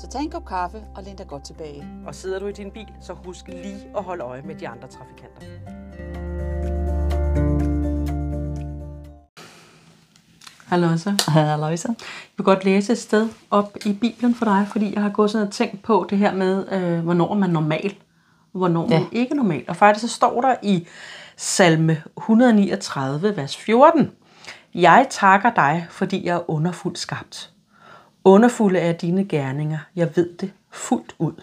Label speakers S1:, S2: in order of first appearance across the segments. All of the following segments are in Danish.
S1: Så tag en kop kaffe og læn dig godt tilbage.
S2: Og sidder du i din bil, så husk lige at holde øje med de andre trafikanter. Hallo så.
S1: Hallo så.
S2: Jeg vil godt læse et sted op i Bibelen for dig, fordi jeg har gået sådan og tænkt på det her med, øh, hvornår man er normal, og hvornår ja. man ikke er normal. Og faktisk så står der i salme 139, vers 14, Jeg takker dig, fordi jeg er underfuldt skabt. Underfulde er dine gerninger. Jeg ved det fuldt ud.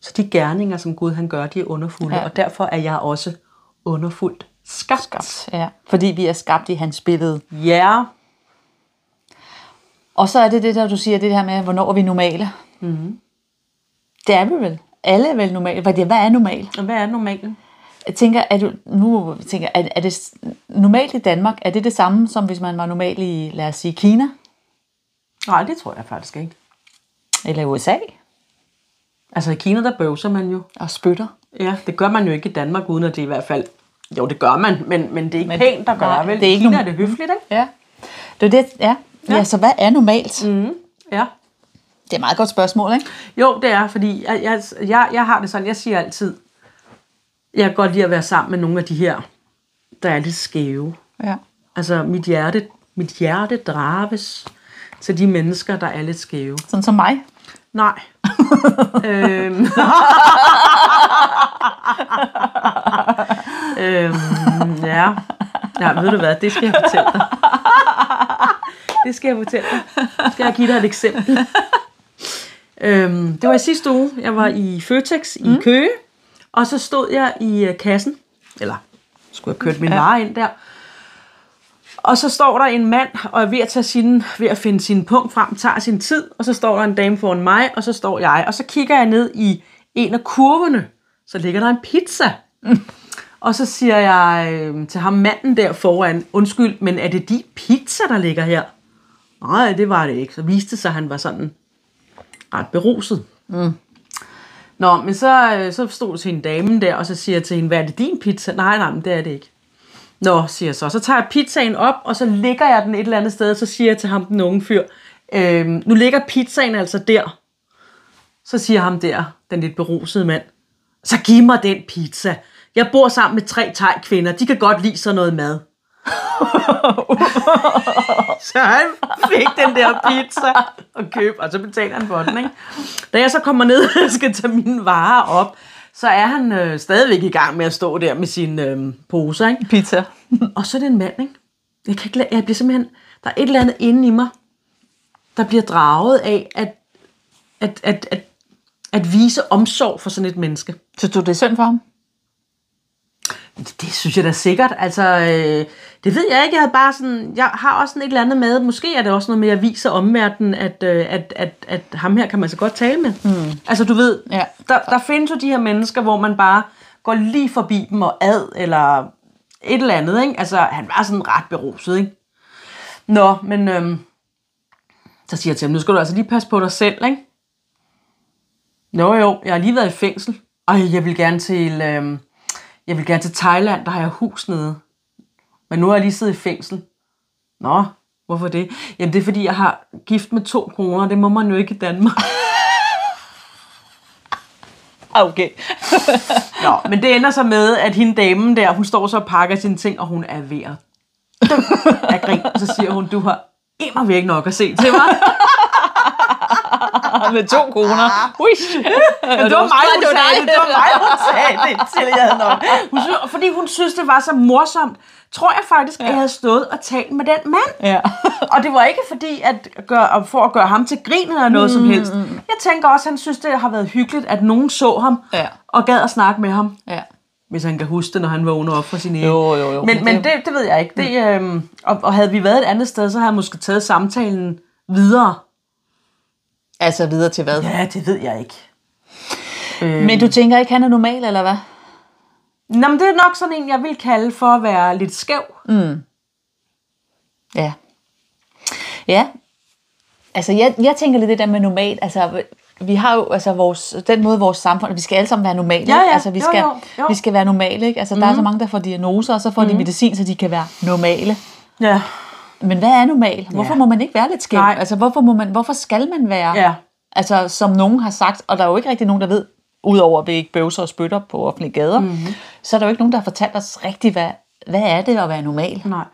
S2: Så de gerninger, som Gud han gør, de er underfulde, ja. og derfor er jeg også underfuldt skabt. skabt.
S1: Ja, fordi vi er skabt i hans billede.
S2: Ja.
S1: Og så er det det der, du siger, det her med, hvornår er vi normale? Mm-hmm. Det er vi vel. Alle er vel normale. Hvad er normalt?
S2: Og hvad er normalt?
S1: Jeg tænker, er du, nu tænker, er, er det normalt i Danmark, er det det samme, som hvis man var normal i, lad os sige, Kina?
S2: Nej, det tror jeg faktisk ikke.
S1: Eller USA?
S2: Altså i Kina, der bøvser man jo.
S1: Og spytter.
S2: Ja, det gør man jo ikke i Danmark, uden at det i hvert fald... Jo, det gør man, men, men det er ikke men, pænt at gøre, nej, vel?
S1: Det er ikke
S2: I Kina
S1: nogen...
S2: er det høfligt, ikke?
S1: Ja. Det er det, ja. ja. Ja, så hvad er normalt?
S2: Mm, ja.
S1: Det er et meget godt spørgsmål, ikke?
S2: Jo, det er, fordi jeg, jeg, jeg, jeg har det sådan, jeg siger altid, jeg kan godt lide at være sammen med nogle af de her, der er lidt skæve.
S1: Ja.
S2: Altså, mit hjerte, mit hjerte drages til de mennesker, der er lidt skæve.
S1: Sådan som mig?
S2: Nej. øhm. øhm, ja. ja, ved du hvad, det skal jeg fortælle dig. det skal jeg fortælle dig. Skal jeg give dig et eksempel. øhm, det var i sidste uge. Jeg var i Føtex i mm. Køge, og så stod jeg i øh, kassen, eller skulle jeg køre min ja. varer ind der, og så står der en mand og er ved at, tage sin, ved at finde sin punkt frem, tager sin tid, og så står der en dame foran mig, og så står jeg. Og så kigger jeg ned i en af kurvene, så ligger der en pizza. Og så siger jeg øh, til ham manden der foran, undskyld, men er det de pizza, der ligger her? Nej, det var det ikke. Så viste det sig, at han var sådan ret beruset. Mm. Nå, men så, øh, så stod til en dame der, og så siger jeg til hende, hvad er det din pizza? Nej, nej, men det er det ikke. Nå, siger jeg så. Så tager jeg pizzaen op, og så ligger jeg den et eller andet sted, og så siger jeg til ham, den unge fyr, øhm, nu ligger pizzaen altså der. Så siger ham der, den lidt berusede mand, så giv mig den pizza. Jeg bor sammen med tre kvinder. De kan godt lide sådan noget mad. så han fik den der pizza og køb, og så betaler han for den. Ikke? Da jeg så kommer ned og skal tage mine varer op, så er han øh, stadigvæk i gang med at stå der med sin øh, pose. Ikke?
S1: Pizza.
S2: og så er det en mand, ikke? Jeg, kan ikke jeg bliver simpelthen, der er et eller andet inde i mig, der bliver draget af at, at, at, at, at vise omsorg for sådan et menneske.
S1: Så du det er synd for ham?
S2: Det, synes jeg da sikkert. Altså, øh, det ved jeg ikke. Jeg havde bare sådan, jeg har også sådan et eller andet med. Måske er det også noget med at vise omverdenen, at, øh, at, at, at ham her kan man så godt tale med. Mm. Altså, du ved, ja. der, der findes jo de her mennesker, hvor man bare går lige forbi dem og ad, eller et eller andet, ikke? Altså, han var sådan ret beruset, ikke? Nå, men øhm, så siger jeg til ham, nu skal du altså lige passe på dig selv, ikke? Nå jo, jeg har lige været i fængsel. Ej, jeg vil gerne til, øhm, jeg vil gerne til Thailand, der har jeg hus nede. Men nu har jeg lige siddet i fængsel. Nå, hvorfor det? Jamen det er fordi, jeg har gift med to kroner. Det må man jo ikke i Danmark.
S1: Okay.
S2: Nå, men det ender så med, at hende damen der, hun står så og pakker sine ting, og hun er ved at af grin. Så siger hun, du har immer væk nok at se til mig.
S1: med to kroner. Ui.
S2: det var mig, hun sagde det. Det var mig, hun sagde det til, jeg havde nok. Hun synes, fordi hun synes, det var så morsomt, tror jeg faktisk, ja. at jeg havde stået og talt med den mand.
S1: Ja.
S2: og det var ikke fordi, at gøre, for at gøre ham til grin eller noget mm, som helst. Jeg tænker også, at han synes, det har været hyggeligt, at nogen så ham ja. og gad at snakke med ham.
S1: Ja.
S2: Hvis han kan huske det, når han vågner op fra sin egen.
S1: Jo, jo, jo.
S2: Men, men det, det ved jeg ikke. Det, øhm, og, og havde vi været et andet sted, så havde jeg måske taget samtalen videre.
S1: Altså videre til hvad?
S2: Ja, det ved jeg ikke. Øh,
S1: Men du tænker ikke, han er normal, eller hvad?
S2: Nå, men det er nok sådan en, jeg vil kalde for at være lidt skæv.
S1: Ja. Ja. Altså, jeg, jeg tænker lidt det der med normal. Altså, vi har jo altså vores, den måde vores samfund, vi skal alle sammen være normale.
S2: Ja, ja.
S1: Altså, vi
S2: Jo,
S1: skal,
S2: jo, jo.
S1: vi skal være normale. Ikke? Altså, mm. Der er så mange, der får diagnoser, og så får mm. de medicin, så de kan være normale.
S2: Ja.
S1: Men hvad er normal? Hvorfor
S2: Ja.
S1: må man ikke være lidt skæv?
S2: Nej.
S1: Altså, hvorfor, må man, hvorfor skal man være?
S2: Ja.
S1: Altså, som nogen har sagt, og der er jo ikke rigtig nogen, der ved, udover at vi ikke bøvser og spytter på offentlige gader,
S2: Mhm.
S1: mm-hmm. så er der jo ikke nogen, der har fortalt os rigtigt, hvad, hvad er det at være normal?
S2: Nej.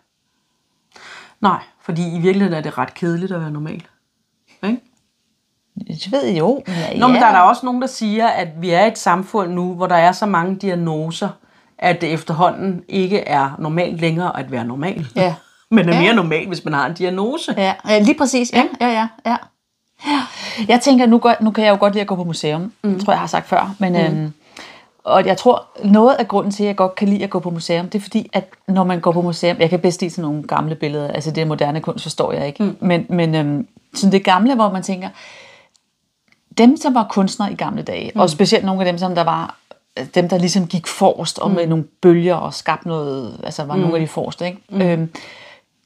S2: Nej, fordi i virkeligheden er det ret kedeligt at være normal. Ikke?
S1: Det ved jeg jo. Ja,
S2: Nå, men der er der også nogen, der siger, at vi er i et samfund nu, hvor der er så mange diagnoser, at det efterhånden ikke er normalt længere at være normal.
S1: Ja.
S2: Men er
S1: Ja.
S2: mere normalt, hvis man har en diagnose.
S1: Ja, ja lige præcis. Ja, ja, ja. ja. ja. Jeg tænker, nu, går, nu kan jeg jo godt lide at gå på museum. Mm. Det tror jeg, har sagt før. Men, mm. øhm, og jeg tror, noget af grunden til, at jeg godt kan lide at gå på museum, det er fordi, at når man går på museum, jeg kan bedst lide sådan nogle gamle billeder, altså det moderne kunst forstår jeg ikke, mm. men, men øhm, sådan det gamle, hvor man tænker, dem, som var kunstnere i gamle dage, mm. og specielt nogle af dem, som der var dem, der ligesom gik forrest og med nogle bølger og skabte noget, altså var mm. nogle af de forreste, ikke? Mm. Øhm,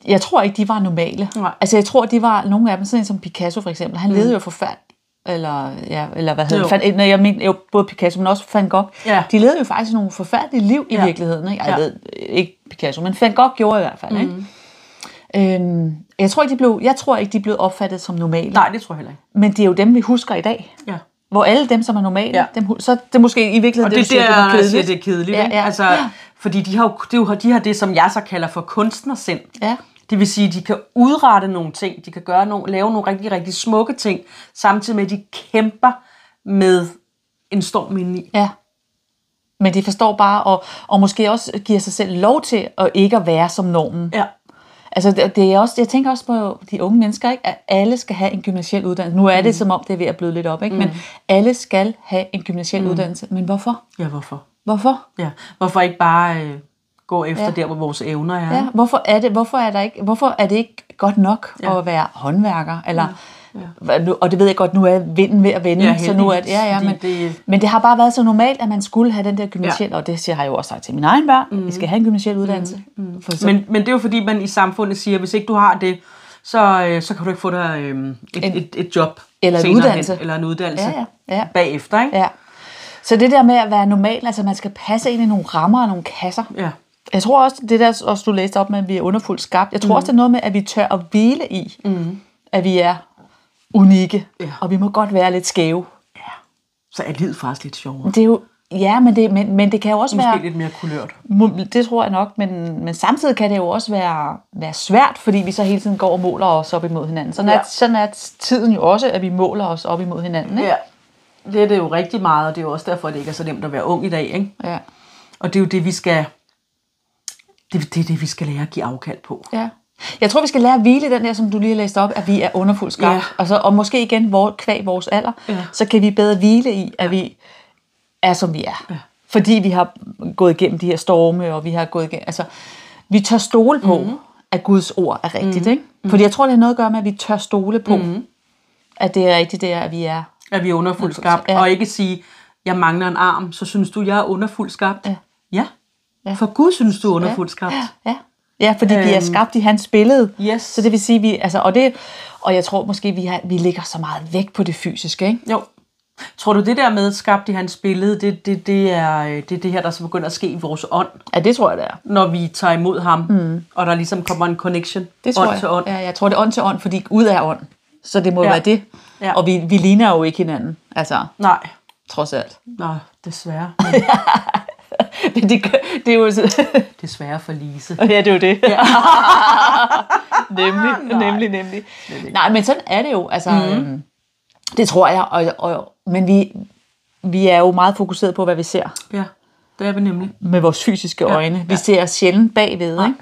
S1: jeg tror ikke, de var normale.
S2: Nej.
S1: Altså, jeg tror, de var nogle af dem, sådan som Picasso for eksempel. Han mm. levede jo forfærdeligt. Eller, ja, eller hvad hedder det? Fan, jeg mener, jo, både Picasso, men også Van Gogh.
S2: Ja.
S1: De levede jo faktisk nogle forfærdelige liv i
S2: Ja.
S1: virkeligheden. Ikke? Jeg
S2: Ja.
S1: ved ikke Picasso, men Van Gogh gjorde i hvert fald. Mm. Ikke? Øhm, jeg, tror ikke, de blev, jeg tror ikke, de blev opfattet som normale.
S2: Nej, det tror jeg heller ikke.
S1: Men det er jo dem, vi husker i dag.
S2: Ja.
S1: Hvor alle dem, som er normale,
S2: Ja.
S1: dem, så det er måske i virkeligheden
S2: Og
S1: det,
S2: det,
S1: siger,
S2: det,
S1: det
S2: er, jeg
S1: kedeligt.
S2: det er kedeligt.
S1: Ja, ja.
S2: Altså, fordi de har, det jo, de har det, som jeg så kalder for kunstnersind.
S1: Ja.
S2: Det vil sige, at de kan udrette nogle ting, de kan gøre nogle, lave nogle rigtig, rigtig smukke ting, samtidig med, at de kæmper med en storm indeni.
S1: Ja. Men de forstår bare, og, og måske også giver sig selv lov til at ikke at være som normen.
S2: Ja.
S1: Altså, det, det er også, jeg tænker også på de unge mennesker, ikke? at alle skal have en gymnasiel uddannelse. Nu er det som om, det er ved at bløde lidt op, ikke? men alle skal have en gymnasiel uddannelse. Men hvorfor?
S2: Ja, hvorfor?
S1: Hvorfor?
S2: Ja. Hvorfor ikke bare øh, gå efter
S1: Ja.
S2: der, hvor vores evner er?
S1: Ja, hvorfor er det, hvorfor er der ikke, hvorfor er det ikke godt nok
S2: Ja.
S1: at være håndværker? Eller, ja. Ja. Og det ved jeg godt, nu er vinden ved at vende.
S2: Ja,
S1: så nu er det,
S2: heldigvis,
S1: ja, ja, men,
S2: det-
S1: det... men det har bare været så normalt, at man skulle have den der gymnasielle, ja. og det siger- har jeg jo også sagt til mine egne børn, mm. vi skal have en gymnasiel uddannelse. Mm. For så,
S2: Men, men det er jo fordi, man i samfundet siger, at hvis ikke du har det, så, øh, så kan du ikke få dig øh, et,
S1: En-
S2: et, et job.
S1: Eller en uddannelse.
S2: Hen, eller en uddannelse
S1: Ja, ja, ja.
S2: bagefter. Ikke?
S1: ja. så det der med at være normal, altså man skal passe ind i nogle rammer og nogle kasser.
S2: Ja.
S1: Jeg tror også, det der også du læste op med, at vi er underfuldt skabt. Jeg tror mm. også, det er noget med, at vi tør at hvile i, mm. at vi er unikke,
S2: Ja.
S1: og vi må godt være lidt skæve.
S2: Så er livet faktisk lidt sjovere.
S1: Det er jo, ja, men det, men, men det kan jo også
S2: Måske
S1: være,
S2: lidt mere kulørt.
S1: Det tror jeg nok, men, men samtidig kan det jo også være, være svært, fordi vi så hele tiden går og måler os op imod hinanden. Sådan,
S2: Ja.
S1: er, sådan er tiden jo også, at vi måler os op imod hinanden. Ikke?
S2: Ja. Det er det jo rigtig meget, og det er jo også derfor, at det ikke er så nemt at være ung i dag. Ikke?
S1: Ja.
S2: Og det er jo det, vi skal... Det, det er det, vi skal lære at give afkald på.
S1: ja. Jeg tror, vi skal lære at hvile den der, som du lige har læst op, at vi er underfuldt skabt.
S2: Ja.
S1: Altså, og måske igen vor, kvæg vores alder,
S2: Ja.
S1: så kan vi bedre hvile i, at vi er, som vi er.
S2: Ja.
S1: Fordi vi har gået igennem de her storme, og vi har gået igennem... Altså, vi tør stole på,
S2: Mhm.
S1: mm. at Guds ord er rigtigt. Mm. Ikke? Fordi jeg tror, det har noget at gøre med, at vi tør stole på, mm. at det er rigtigt, det er, at vi er
S2: At vi er underfuldt skabt.
S1: Ja.
S2: Og ikke sige, jeg mangler en arm, så synes du, jeg er underfuldt skabt?
S1: Ja.
S2: ja.
S1: Ja.
S2: For Gud synes du er underfuldt skabt.
S1: Ja, ja fordi øhm, vi er
S2: Øhm,
S1: skabt i hans billede.
S2: yes.
S1: Så det vil sige, vi, altså, og, det, og jeg tror måske, vi, har, vi ligger så meget væk på det fysiske. Ikke?
S2: Jo. Tror du, det der med skabt i hans billede, det, det, det, er, øh, det er det her, der så begynder at ske i vores ånd,
S1: Ja, det tror jeg, det er.
S2: når vi tager imod ham, mm. og der ligesom kommer en connection,
S1: Det tror
S2: ånd
S1: jeg.
S2: til ånd.
S1: Ja, jeg tror, det er ånd til ånd, fordi ud er ånd. Så det må
S2: Ja.
S1: ja. være det.
S2: Ja.
S1: Og vi, vi ligner jo ikke hinanden. Altså,
S2: Nej,
S1: trods alt.
S2: Nå, desværre.
S1: Men det, gør- det er jo... så-
S2: desværre for Lise.
S1: ja, det er jo det. Ja. nemlig, nemlig, nemlig. Nej, men sådan er det jo. Altså, mm. Det tror jeg. Og, og, men vi, vi er jo meget fokuseret på, hvad vi ser
S2: Ja, det er vi nemlig.
S1: med vores fysiske
S2: Ja,
S1: øjne. Vi
S2: ja.
S1: ser sjældent bagved,
S2: Nej.
S1: ikke?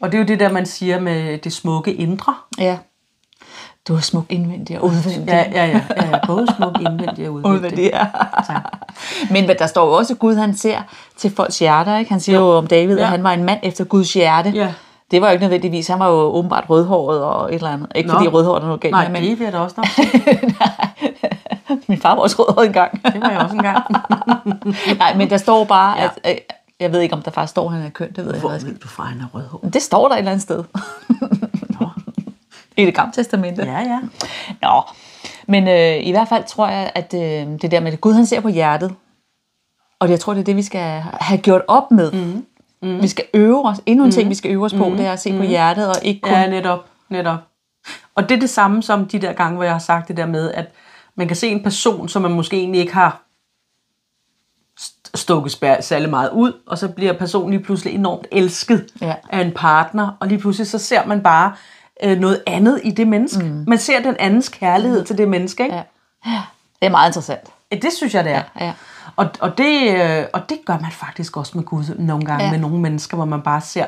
S2: Og det er jo det der, man siger med det smukke indre.
S1: Ja. Du er smuk indvendig og udvendig.
S2: Ja, ja, ja. ja, ja. Både smuk indvendig og udvendig.
S1: Udvendig, ja.
S2: Tak.
S1: Men der står jo også, at Gud han ser til folks hjerter. Ikke? Han siger jo om David,
S2: Ja.
S1: at han var en mand efter Guds hjerte.
S2: Ja.
S1: Det var jo ikke nødvendigvis. Han var jo åbenbart rødhåret og et eller andet. Ikke
S2: Nå.
S1: fordi rødhåret er noget galt
S2: Nej, det
S1: men,
S2: vil jeg da også sige.
S1: Min far var også rødhåret engang.
S2: Det var jeg også engang.
S1: Nej, men der står bare,
S2: Ja.
S1: at... Jeg ved ikke, om der faktisk står, at han er køn. Det ved jeg
S2: Hvor
S1: faktisk
S2: ved du fra, han er rødhåret?
S1: Det står der et eller andet sted. I det gamle testamente.
S2: Ja, ja.
S1: Nå, men øh, i hvert fald tror jeg, at øh, det der med, at Gud han ser på hjertet, og jeg tror, det er det, vi skal have gjort op med. Mm. Mm. Vi skal øve os. Endnu en ting, vi skal øve os på, det er at se på hjertet, og ikke kun...
S2: Ja, netop, netop. Og det er det samme som de der gange, hvor jeg har sagt det der med, at man kan se en person, som man måske egentlig ikke har st- stukket særlig meget ud, og så bliver personen lige pludselig enormt elsket
S1: Ja.
S2: af en partner, og lige pludselig så ser man bare øh, noget andet i det menneske. Mm. Man ser den andens kærlighed mm. til det menneske, ikke?
S1: Ja. ja. Det er meget interessant.
S2: Ja. Det synes jeg, det er.
S1: Ja, ja.
S2: Og, og, det, øh, og det gør man faktisk også med Gud nogle gange, ja. Med nogle mennesker, hvor man bare ser,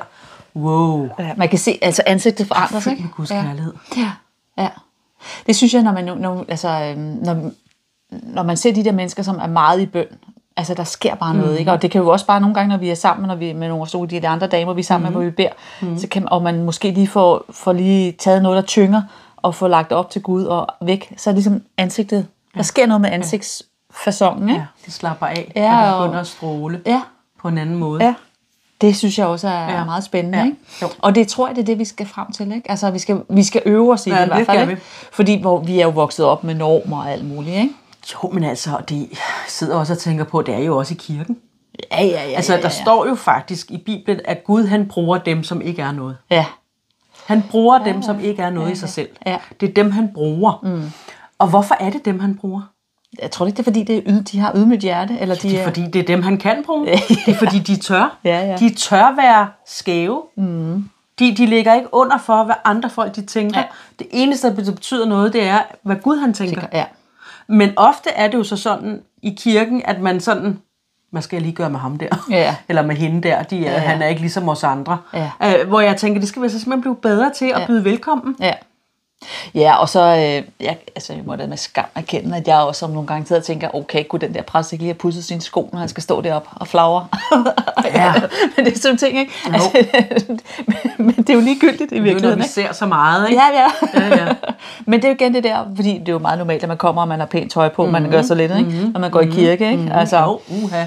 S2: wow,
S1: Ja, man kan se, altså ansigtet forandrer sig.
S2: med Guds
S1: ja.
S2: kærlighed.
S1: Ja, ja. Det synes jeg, når man, når, altså, øhm, når, når man ser de der mennesker, som er meget i bøn, altså der sker bare noget,
S2: Mhm.
S1: ikke? Og det kan jo også bare nogle gange, når vi er sammen, når vi med nogle af de andre damer, vi er sammen
S2: Mhm.
S1: med, hvor vi beder, så kan man, og man måske lige får, får lige taget noget, der tynger, og få lagt op til Gud og væk, så er det ligesom ansigtet, der sker noget med ansigtsfasongen, ikke?
S2: Ja, det slapper af,
S1: Ja,
S2: ja, og det
S1: og-
S2: begynder at stråle
S1: Ja.
S2: på en anden måde.
S1: Ja. Det synes jeg også er
S2: Ja.
S1: ja. meget spændende.
S2: Ja.
S1: Ikke?
S2: Jo.
S1: Og det tror jeg, det er det, vi skal frem til. Ikke? Altså, vi skal, vi skal øve os i
S2: Ja,
S1: det i
S2: det
S1: hvert fald. Ikke? Fordi hvor vi er jo vokset op med normer og alt muligt. Ikke?
S2: Jo, men altså, det jeg sidder også og tænker på, det er jo også i kirken.
S1: Ja, ja, ja.
S2: Altså,
S1: ja, ja.
S2: der står jo faktisk i Bibelen, at Gud han bruger dem, som ikke er noget.
S1: Ja,
S2: Han bruger dem, som ikke er noget i sig selv.
S1: Ja.
S2: Det er dem, han bruger. Mm. Og hvorfor er det dem, han bruger?
S1: jeg tror ikke, det er fordi, det er yd, de har ydmygt hjerte. Eller de
S2: Det er fordi, det er dem, han kan bruge. Det er fordi, de tør.
S1: Ja, ja.
S2: De tør være skæve. Mm. De, de ligger ikke under for, hvad andre folk de tænker.
S1: Ja.
S2: Det eneste, der betyder noget, det er, hvad Gud han tænker.
S1: Ja.
S2: Men ofte er det jo så sådan i kirken, at man sådan, hvad skal lige gøre med ham der?
S1: Ja.
S2: Eller med hende der, de er, ja,
S1: Ja,
S2: ja.
S1: ja.
S2: han er ikke ligesom os andre.
S1: Ja.
S2: Øh, hvor jeg tænker, det skal vi så simpelthen blive bedre til at
S1: Ja.
S2: byde velkommen.
S1: Ja. Ja, og så, øh, jeg, altså, jeg må da med skam erkende, at jeg også om nogle gange sidder og tænker, okay, kunne den der præst ikke lige have pudset sine sko, når han skal stå deroppe og flagre?
S2: Ja.
S1: men det er sådan ting, ikke? Altså, men, men det er jo ligegyldigt i
S2: Det er jo, når
S1: virkeligheden,
S2: vi
S1: ikke?
S2: ser så meget, ikke?
S1: Ja, ja.
S2: Ja, ja.
S1: Men det er jo igen det der, fordi det er jo meget normalt, at man kommer, og man har pænt tøj på, mm-hmm. man gør så lidt, ikke? når man går i kirke. Ikke? Altså,
S2: Jo, uha.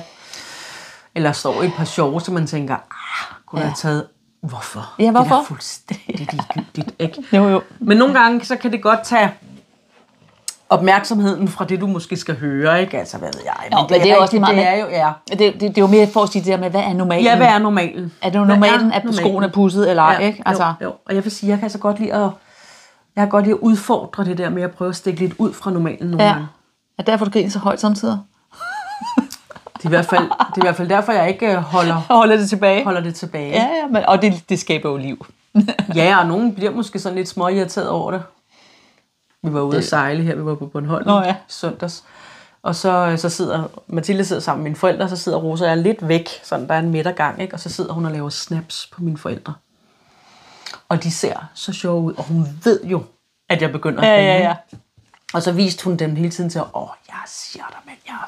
S2: Eller står i et par sjove, så man tænker, ah, kunne. Ja. have taget... Hvorfor?
S1: Ja,
S2: Det er
S1: hvorfor?
S2: fuldstændig ligegyldigt, ikke?
S1: jo, jo.
S2: Men nogle gange, så kan det godt tage opmærksomheden fra det, du måske skal høre, ikke? Altså, hvad ved jeg.
S1: Nå, men det er også lige meget
S2: det er jo, ja.
S1: Det, det, det er jo mere for at sige det der med, hvad er normalen?
S2: Ja, hvad er normalen?
S1: Er det jo normalen, at skoen er pudset eller ej, ikke? Altså,
S2: jo, jo. Og jeg vil sige, jeg kan så godt lide at, jeg kan godt lide at udfordre det der med at prøve at stikke lidt ud fra normalen nogle
S1: ja.
S2: gange.
S1: Er derfor, du griner så højt samtidig?
S2: Det er, i hvert fald, det er i hvert fald derfor, jeg ikke øh, holder,
S1: holder det tilbage?
S2: holder det tilbage.
S1: Ja, ja, men, og det, det skaber jo liv.
S2: Ja, og nogen bliver måske sådan lidt småirriteret over det. Vi var ude at sejle her, vi var på Bornholm
S1: Nå ja.
S2: søndags. Og så, så sidder, Mathilde sidder sammen med mine forældre, og så sidder Rosa og jeg er lidt væk, sådan der er en midtergang, ikke? og så sidder hun og laver snaps på mine forældre. Og de ser så sjove ud, og hun ved jo, at jeg begynder at
S1: Ja,
S2: grine.
S1: ja, ja.
S2: Og så viste hun dem hele tiden til, åh, jeg siger dig, men jeg er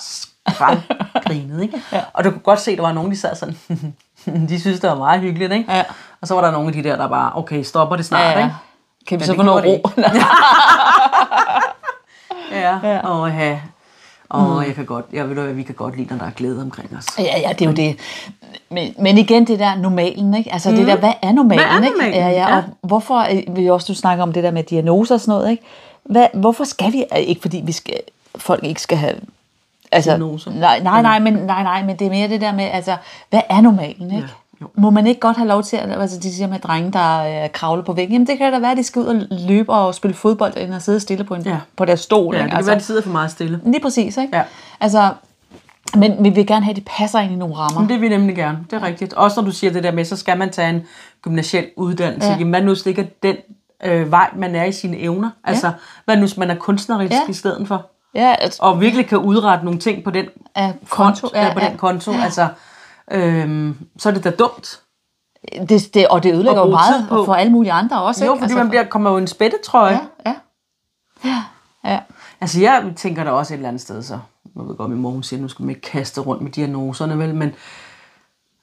S2: grinet, ikke? ja. Og du kunne godt se, at der var nogen, de sad sådan, de synes, det var meget hyggeligt, ikke?
S1: Ja.
S2: Og så var der nogle af de der, der bare, okay, stopper det snart,
S1: Ja, ja.
S2: ikke?
S1: Kan vi
S2: Men
S1: så få noget ro?
S2: Ja,
S1: Ja.
S2: og ja. Og mm. jeg kan godt, jeg ved du, vi kan godt lide, når der er glæde omkring os.
S1: Ja, ja, det er jo det. Men, men igen, det der normalen, ikke? Altså det der, hvad er normalen,
S2: Hvad er
S1: ikke?
S2: normalen?
S1: Ja, ja,
S2: Ja.
S1: og hvorfor, øh, vi også du snakker om det der med diagnoser og sådan noget, ikke? Hvad, hvorfor skal vi, øh, ikke fordi vi skal, folk ikke skal have, altså,
S2: Diagnoser.
S1: nej, nej, nej, men, nej, nej, men det er mere det der med, altså, hvad er normalen, ikke?
S2: Ja, jo.
S1: Må man ikke godt have lov til, at altså, de siger med drenge, der øh, kravler på væggen, jamen det kan da være, at de skal ud og løbe og spille fodbold, end at sidde stille på, en,
S2: Ja.
S1: på deres stol,
S2: Ja, det
S1: ikke?
S2: kan altså. være, de sidder for meget stille.
S1: Lige præcis, ikke?
S2: Ja.
S1: Altså, men vi vil gerne have, at de passer ind i nogle rammer.
S2: Men det vil vi nemlig gerne, det er rigtigt. Også når du siger det der med, så skal man tage en gymnasiel uddannelse. Ja.
S1: Ja.
S2: Jamen, hvad nu, hvis det ikke er den øh, vej, man er i sine evner? Altså, hvad nu, hvis man er kunstnerisk
S1: Ja.
S2: i stedet for?
S1: Ja, altså,
S2: Og virkelig kan udrette nogle ting på den
S1: Ja,
S2: konto,
S1: konto,
S2: ja,
S1: ja,
S2: på
S1: ja.
S2: den konto. Altså, øhm, så er det da dumt.
S1: det, det, og det ødelægger jo meget
S2: på.
S1: for alle mulige andre også.
S2: Jo,
S1: ikke?
S2: fordi man bliver, kommer jo en spættetrøje.
S1: Ja, ja. Ja, ja.
S2: Altså, jeg tænker da også et eller andet sted, så nu ved godt, min mor hun siger, nu skal man ikke kaste rundt med diagnoserne, vel, men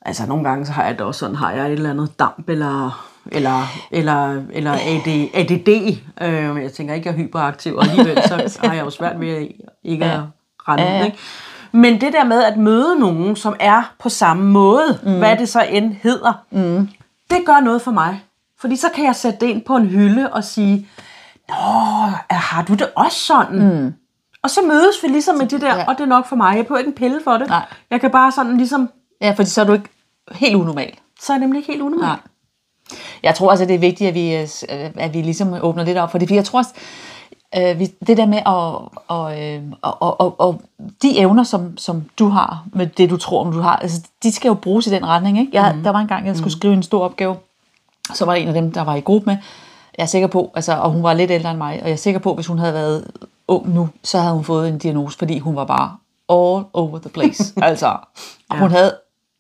S2: altså, nogle gange, så har jeg da også sådan, har jeg et eller andet damp, eller, eller, eller, eller AD, ADD. Øh, jeg tænker ikke, jeg er hyperaktiv, og alligevel så har jeg jo svært ved ikke at rende
S1: Ja,
S2: ikke? Men det der med at møde nogen, som er på samme måde, mm. hvad det så end hedder, mm. det gør noget for mig. Fordi så kan jeg sætte det ind på en hylde og sige, Nå, har du det også sådan? Mm. Og så mødes vi ligesom med det der,
S1: Ja.
S2: og det er nok for mig. Jeg behøver ikke en pille for det.
S1: Nej.
S2: Jeg kan bare sådan ligesom,
S1: Ja, fordi så er du ikke helt unormal.
S2: så er jeg nemlig ikke helt unormal.
S1: Nej. Jeg tror også, at det er vigtigt, at vi, øh, øh, at vi ligesom åbner lidt op for det. For jeg tror også, øh, det der med at, og, øh, og, og, og, og de evner, som, som du har, med det du tror, om du har, altså, de skal jo bruges i den retning. Ikke? Jeg, mm. Der var en gang, jeg skulle skrive en stor opgave, så var der en af dem, der var i gruppe med. Jeg er sikker på, altså, og hun var lidt ældre end mig, og jeg er sikker på, hvis hun havde været ung nu, så havde hun fået en diagnose, fordi hun var bare all over the place. altså, ja. hun havde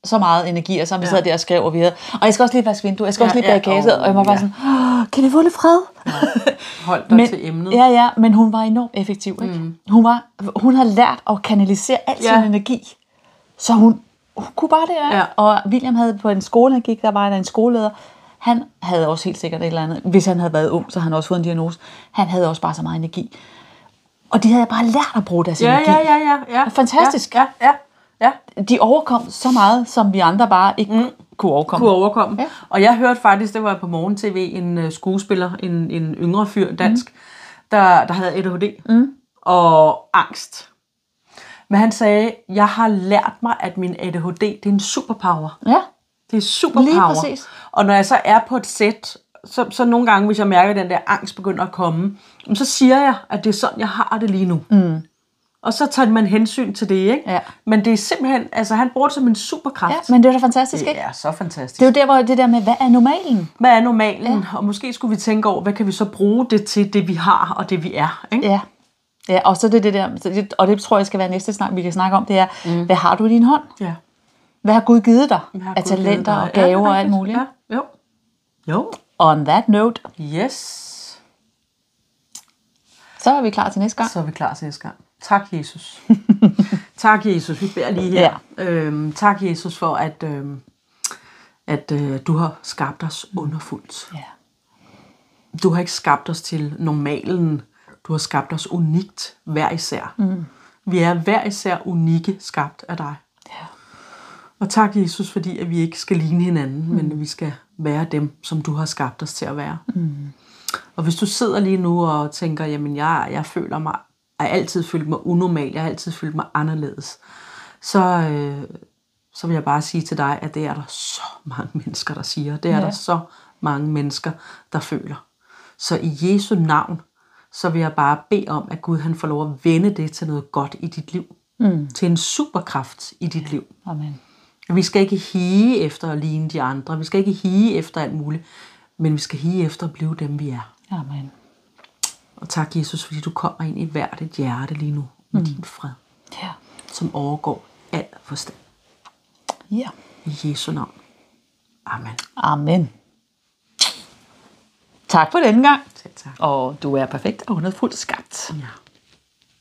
S1: så meget energi, og så vi sad der og skrev, og vi havde, og jeg skal også lige vaske vinduet, jeg skal
S2: Ja,
S1: også lige
S2: ja,
S1: bage kage,
S2: åh,
S1: og jeg var bare
S2: ja.
S1: sådan, "Åh, kan vi få lidt fred?
S2: Hold dig men, til emnet.
S1: Ja, ja, men hun var enormt effektiv. Ikke? Mm. Hun, var, hun havde lært at kanalisere al
S2: Ja.
S1: sin energi. Så hun, hun kunne bare det. Ja.
S2: Ja.
S1: Og William havde på en skole, han gik, der var der en skoleleder. Han havde også helt sikkert et eller andet. Hvis han havde været ung, så havde han også fået en diagnose. Han havde også bare så meget energi. Og de havde bare lært at bruge deres
S2: Ja,
S1: energi.
S2: ja, ja, ja, ja.
S1: Fantastisk.
S2: Ja, ja, ja.
S1: De overkom så meget, som vi andre bare ikke mm. kunne overkomme.
S2: kunne overkomme.
S1: Ja.
S2: Og jeg hørte faktisk, det var på morgen-tv, en uh, skuespiller, en, en yngre fyr, dansk, mm. der, der havde ADHD mm. og angst. Men han sagde, jeg har lært mig, at min ADHD, det er en superpower.
S1: Ja.
S2: Det er superpower.
S1: Lige præcis.
S2: Og når jeg så er på et sæt, så, så nogle gange, hvis jeg mærker, at den der angst begynder at komme, så siger jeg, at det er sådan, jeg har det lige nu. Mm. Og så tager man hensyn til det, ikke?
S1: Ja.
S2: Men det er simpelthen, altså han bruger det som en superkraft.
S1: ja, men det var da fantastisk, ikke?
S2: det er så fantastisk.
S1: Det er jo der, hvor det der med, hvad er normalen?
S2: Hvad er normalen? Ja. Og måske skulle vi tænke over, hvad kan vi så bruge det til, det vi har og det vi er. Ikke?
S1: Ja. Ja, og så er det det der, og det tror jeg skal være næste snak, vi kan snakke om, det er, mm. hvad har du i din hånd?
S2: ja.
S1: Hvad har Gud givet dig af talenter
S2: dig?
S1: og
S2: Ja, er
S1: gaver og alt muligt?
S2: Ja. Jo. Jo.
S1: On that note,
S2: Yes.
S1: så er vi klar til næste gang.
S2: Så er vi klar til næste gang. Tak, Jesus. tak, Jesus. Vi beder lige her. Ja. Øhm, tak, Jesus, for at, øhm, at øh, du har skabt os underfuldt.
S1: Ja.
S2: Du har ikke skabt os til normalen. Du har skabt os unikt hver især. Mm. Vi er hver især unikke skabt af dig.
S1: Ja.
S2: Og tak, Jesus, fordi at vi ikke skal ligne hinanden, mm. men at vi skal være dem, som du har skabt os til at være. Mm. Og hvis du sidder lige nu og tænker, jamen jeg, jeg føler mig, jeg har altid følt mig unormal, jeg har altid følt mig anderledes, så, øh, så vil jeg bare sige til dig, at det er der så mange mennesker, der siger. Det er
S1: Ja.
S2: der så mange mennesker, der føler. Så i Jesu navn, så vil jeg bare bede om, at Gud han får lov at vende det til noget godt i dit liv. Mm. Til en superkraft i dit liv.
S1: Amen.
S2: Vi skal ikke hige efter at ligne de andre. Vi skal ikke hige efter alt muligt. Men vi skal hige efter at blive dem, vi er.
S1: Amen.
S2: Og tak, Jesus, fordi du kommer ind i hvert et hjerte lige nu med mm. din fred,
S1: Ja.
S2: som overgår al forstand.
S1: Ja.
S2: I Jesu navn. Amen.
S1: Amen. Tak for denne gang.
S2: Selv tak.
S1: Og du er perfekt og underfuldt skabt.
S2: Ja.